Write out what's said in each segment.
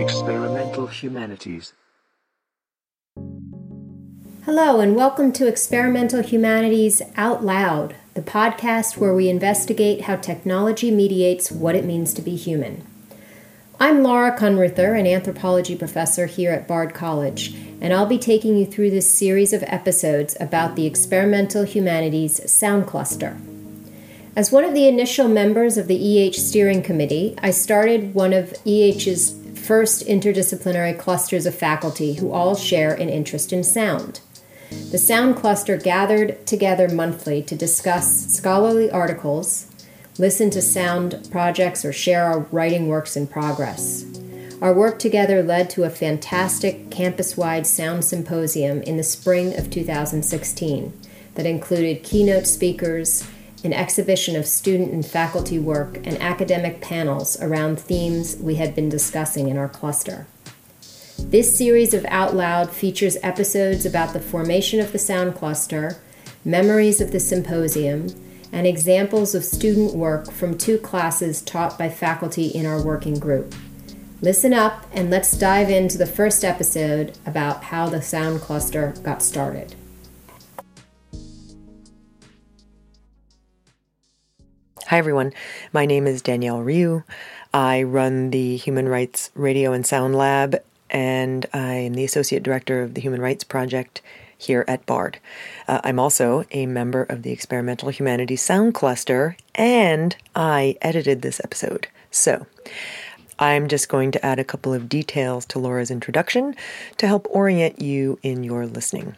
Experimental Humanities. Hello, and welcome to Experimental Humanities Out Loud, the podcast where we investigate how technology mediates what it means to be human. I'm Laura Kunreuther, an anthropology professor here at Bard College, and I'll be taking you through this series of episodes about the Experimental Humanities Sound Cluster. As one of the initial members of the EH Steering Committee, I started one of EH's first interdisciplinary clusters of faculty who all share an interest in sound. The Sound Cluster gathered together monthly to discuss scholarly articles, listen to sound projects, or share our writing works in progress. Our work together led to a fantastic campus wide sound symposium in the spring of 2016 that included keynote speakers, an exhibition of student and faculty work, and academic panels around themes we had been discussing in our cluster. This series of Out Loud features episodes about the formation of the sound cluster, memories of the symposium, and examples of student work from two classes taught by faculty in our working group. Listen up and let's dive into the first episode about how the sound cluster got started. Hi, everyone. My name is Danielle Riou. I run the Human Rights Radio and Sound Lab, and I am the Associate Director of the Human Rights Project here at BARD. Uh, I'm also a member of the Experimental Humanities Sound Cluster, and I edited this episode. So, I'm just going to add a couple of details to Laura's introduction to help orient you in your listening.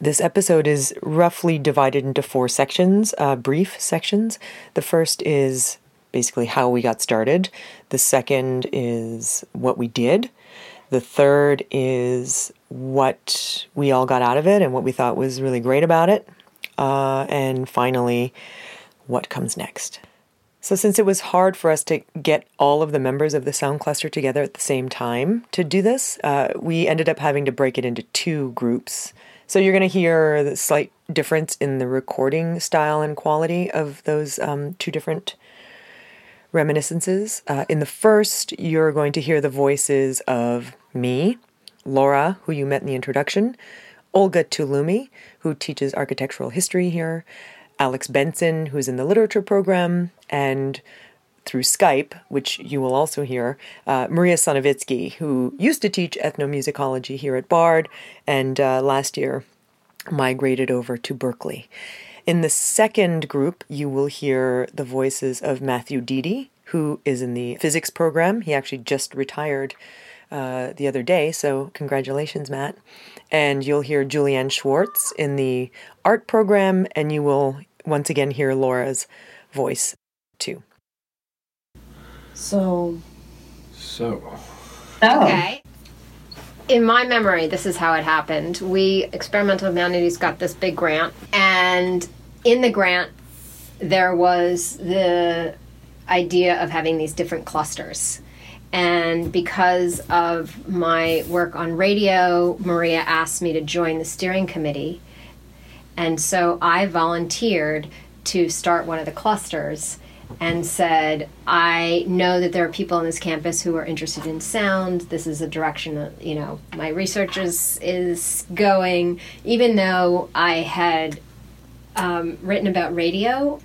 This episode is roughly divided into four sections, uh, brief sections. The first is basically how we got started, the second is what we did, the third is what we all got out of it and what we thought was really great about it, uh, and finally, what comes next. So, since it was hard for us to get all of the members of the sound cluster together at the same time to do this, uh, we ended up having to break it into two groups. So, you're going to hear the slight difference in the recording style and quality of those um, two different reminiscences. Uh, in the first, you're going to hear the voices of me, Laura, who you met in the introduction, Olga Touloumi, who teaches architectural history here, Alex Benson, who's in the literature program, and through Skype, which you will also hear, uh, Maria Sonevytsky, who used to teach ethnomusicology here at Bard and uh, last year migrated over to Berkeley. In the second group, you will hear the voices of Matthew Deady, who is in the physics program. He actually just retired uh, the other day, so congratulations, Matt. And you'll hear Julianne Swartz in the art program, and you will once again hear Laura's voice too. So. So. Oh. Okay. In my memory, this is how it happened. We, Experimental Humanities, got this big grant, and in the grant, there was the idea of having these different clusters. And because of my work on radio, Maria asked me to join the steering committee. And so I volunteered to start one of the clusters and said, I know that there are people on this campus who are interested in sound. This is a direction that, you know, my research is, is going. Even though I had um, written about radio,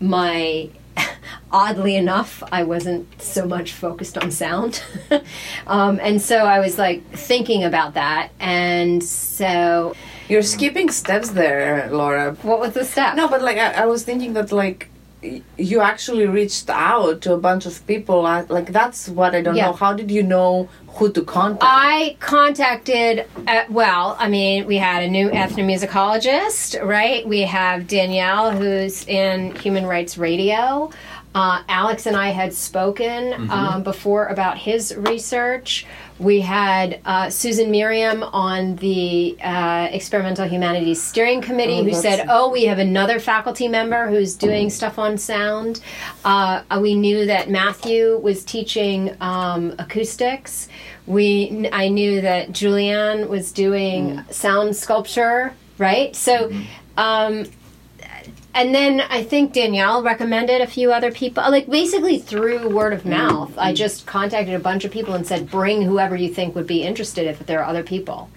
my oddly enough, I wasn't so much focused on sound. um, and so I was like thinking about that. And so. You're skipping steps there, Laura. What was the step? No, but like I, I was thinking that like you actually reached out to a bunch of people. Like that's what I don't Yeah. know. How did you know who to contact? I contacted, uh, well, I mean, we had a new ethnomusicologist, right? We have Danielle, who's in Human Rights Radio. Uh, Alex and I had spoken um, before about his research. We had uh, Susan Merriam on the uh, Experimental Humanities Steering Committee Oh, who said, Oh, we have another faculty member who's doing stuff on sound. Uh, we knew that Matthew was teaching um, acoustics. We, I knew that Julianne was doing sound sculpture, right? So, um, and then I think Danielle recommended a few other people. Like basically through word of mm-hmm. mouth, I mm-hmm. just contacted a bunch of people and said, "Bring whoever you think would be interested if there are other people."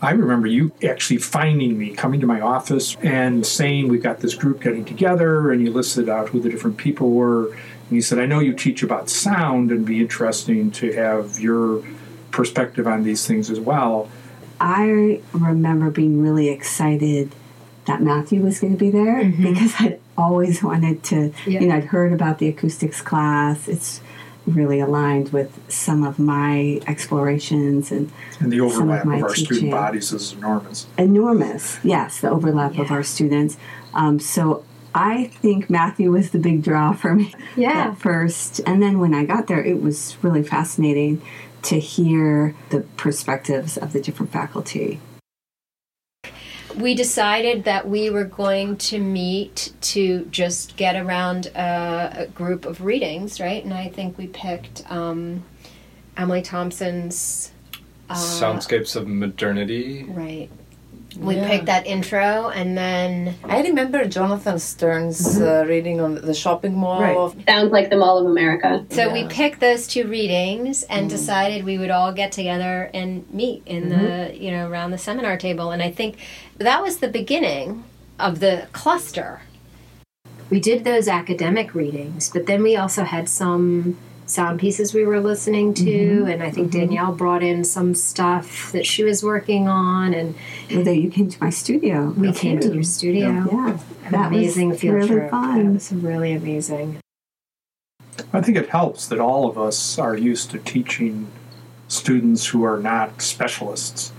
I remember you actually finding me, coming to my office and saying, We've got this group getting together, and you listed out who the different people were. And you said, I know you teach about sound, and be interesting to have your perspective on these things as well. I remember being really excited that Matthew was going to be there because I'd always wanted to, Yeah. you know, I'd heard about the acoustics class. It's really aligned with some of my explorations and And the Some of my of our teaching. student bodies is enormous. enormous. Yes, the overlap of our students. Um, so I think Matthew was the big draw for me Yeah. at first. And then when I got there, it was really fascinating to hear the perspectives of the different faculty. We decided that we were going to meet to just get around a, a group of readings, right? And I think we picked um, Emily Thompson's. Uh, Soundscapes of Modernity. Right. We Yeah. picked that intro, and then I remember Jonathan Sterne's uh, mm-hmm. reading on the shopping mall. Right. Of, Sounds like the Mall of America. so we picked those two readings and mm-hmm. decided we would all get together and meet in the mm-hmm. you know around the seminar table. And I think that was the beginning of the cluster. We did those academic readings, but then we also had some sound pieces we were listening to, mm-hmm. and I think mm-hmm. Danielle brought in some stuff that she was working on, and Whether you came to my studio. we came to your studio. Yeah, that amazing was field really trip. That fun. was really amazing. I think it helps that all of us are used to teaching students who are not specialists.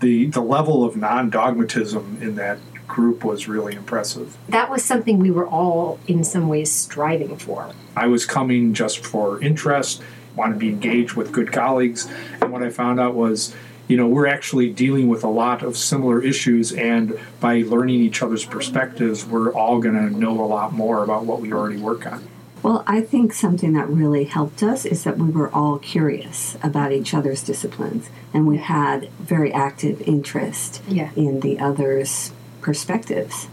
The, the level of non dogmatism in that group was really impressive. That was something we were all in some ways striving for. I was coming just for interest, wanted to be engaged with good colleagues, and what I found out was, you know, we're actually dealing with a lot of similar issues, and by learning each other's perspectives, we're all going to know a lot more about what we already work on. Well, I think something that really helped us is that we were all curious about each other's disciplines and we had very active interest Yeah. in the others' perspectives.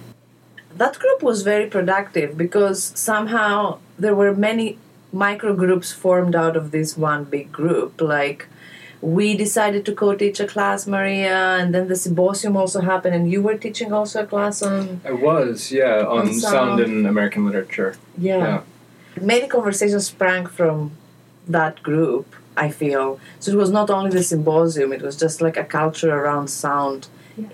that group was very productive because somehow there were many micro groups formed out of this one big group. Like we decided to co-teach a class, Maria, and then the symposium also happened, and you were teaching also a class on I was, yeah, on, On sound. sound. in American literature. yeah. Yeah. Many conversations sprang from that group. I feel so. It was not only the symposium; it was just like a culture around sound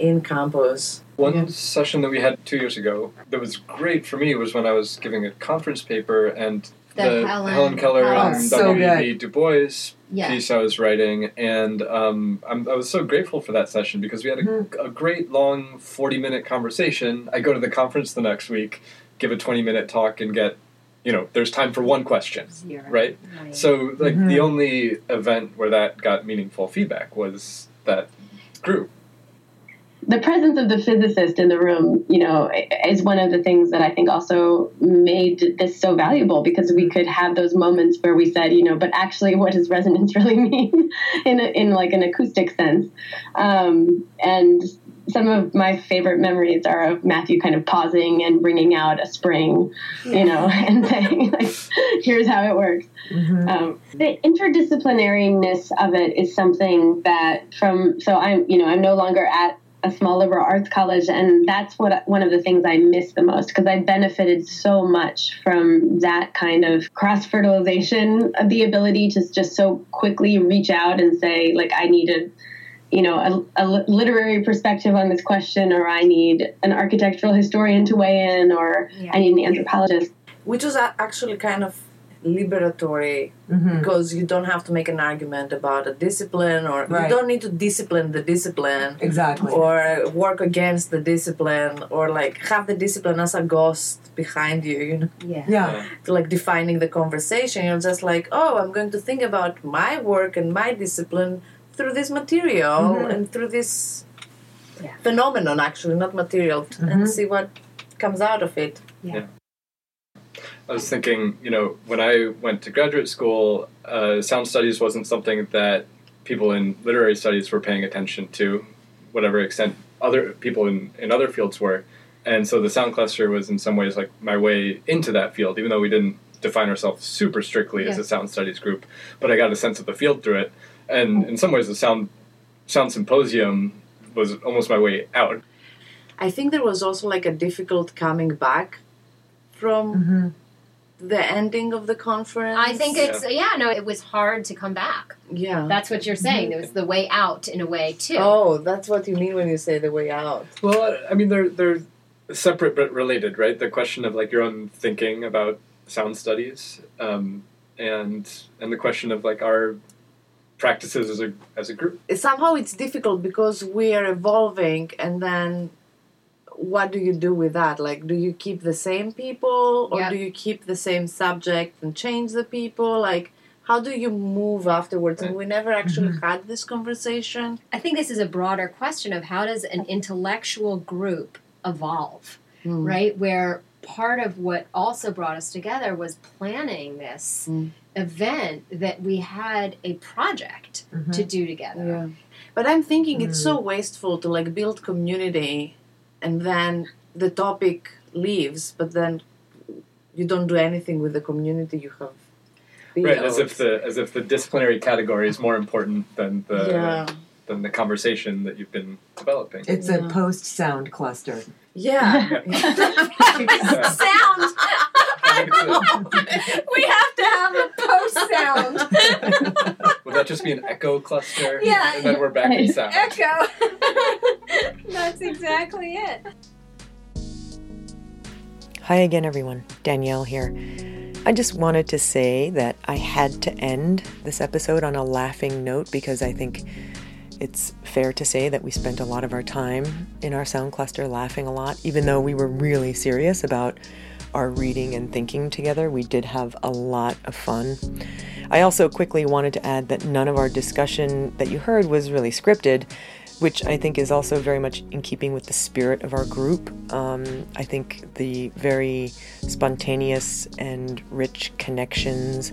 in campus. One Yeah. session that we had two years ago that was great for me was when I was giving a conference paper and The the, Helen Keller Keller. and Oh, so W.E.B. Du Bois Yeah. piece I was writing, and um, I'm, I was so grateful for that session because we had a, Mm-hmm. a great long 40 minute conversation. I go to the conference the next week, give a 20 minute talk, and get, you know, there's time for one question, right? Right. So, like, Mm-hmm. the only event where that got meaningful feedback was that group. The presence of the physicist in the room, you know, is one of the things that I think also made this so valuable because we could have those moments where we said, you know, but actually, what does resonance really mean in a, in like an acoustic sense? Um, and some of my favorite memories are of Matthew kind of pausing and bringing out a spring, you know, and saying, like, "Here's how it works." Um, the interdisciplinariness of it is something that from so I'm you know I'm no longer at a small liberal arts college and that's what one of the things I miss the most because I benefited so much from that kind of cross fertilization of the ability to just so quickly reach out and say like I need a you know a, a literary perspective on this question or I need an architectural historian to weigh in or Yeah. I need an anthropologist which was actually kind of liberatory Mm-hmm. because you don't have to make an argument about a discipline or Right. you don't need to discipline the discipline Exactly. or work against the discipline or like have the discipline as a ghost behind you you know yeah. yeah. like defining the conversation you're just like oh i'm going to think about my work and my discipline through this material and through this Yeah. phenomenon actually not material and see what comes out of it I was thinking, you know, when I went to graduate school, uh, sound studies wasn't something that people in literary studies were paying attention to, whatever extent other people in, in other fields were. and so the sound cluster was in some ways like my way into that field, even though we didn't define ourselves super strictly as a sound studies group. But I got a sense of the field through it, and in some ways, the sound sound symposium was almost my way out. I think there was also like a difficult coming back from the ending of the conference. I think it's yeah. no, it was hard to come back. yeah. That's what you're saying. It was the way out in a way too. oh, that's what you mean when you say the way out. Well, I mean, they're they're separate but related, right? The question of like your own thinking about sound studies, um, and and the question of like our practices as a as a group. Somehow it's difficult because we are evolving, and then what do you do with that? Like, do you keep the same people, or Yeah. do you keep the same subject and change the people? Like, how do you move afterwards? And we never actually mm-hmm. had this conversation. I think this is a broader question of how does an intellectual group evolve, mm. right? Where part of what also brought us together was planning this Mm. event that we had a project mm-hmm. to do together. Yeah. But I'm thinking it's so mm. wasteful to like build community and then the topic leaves, but then you don't do anything with the community you have built. Right, as if the as if the disciplinary category is more important than the Yeah. than the conversation that you've been developing. It's a post sound cluster. Yeah. Sound. I think it's a- we have to have a post sound. would that just be an echo cluster? Yeah. and then we're back in sound. Echo. That's exactly it. Hi again, everyone. Danielle here. I just wanted to say that I had to end this episode on a laughing note because I think it's fair to say that we spent a lot of our time in our sound cluster laughing a lot, even though we were really serious about our reading and thinking together. We did have a lot of fun. I also quickly wanted to add that none of our discussion that you heard was really scripted, which I think is also very much in keeping with the spirit of our group. Um, I think the very spontaneous and rich connections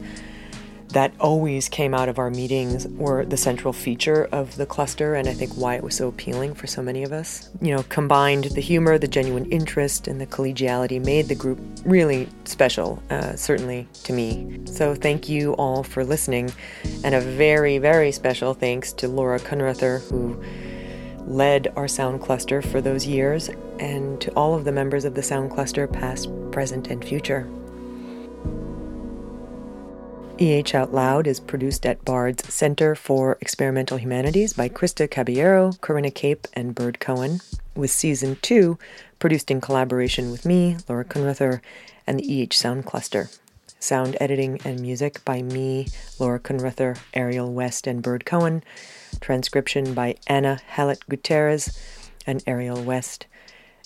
that always came out of our meetings were the central feature of the cluster, and I think why it was so appealing for so many of us. You know, combined the humor, the genuine interest, and the collegiality made the group really special, uh, certainly to me. So thank you all for listening, and a very, very special thanks to Laura Kunreuther, who led our sound cluster for those years, and to all of the members of the sound cluster, past, present, and future. EH Out Loud is produced at Bard's Center for Experimental Humanities by Krista Caballero, Corinna Cape, and Bird Cohen, with season two produced in collaboration with me, Laura Kunreuther, and the EH Sound Cluster. Sound editing and music by me, Laura Kunreuther, Ariel West, and Bird Cohen. Transcription by Anna Hallett Gutierrez and Ariel West.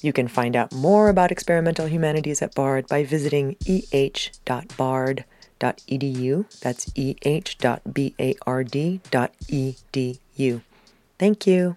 You can find out more about experimental humanities at Bard by visiting eh.bard.edu. That's eh.bard.edu. Thank you.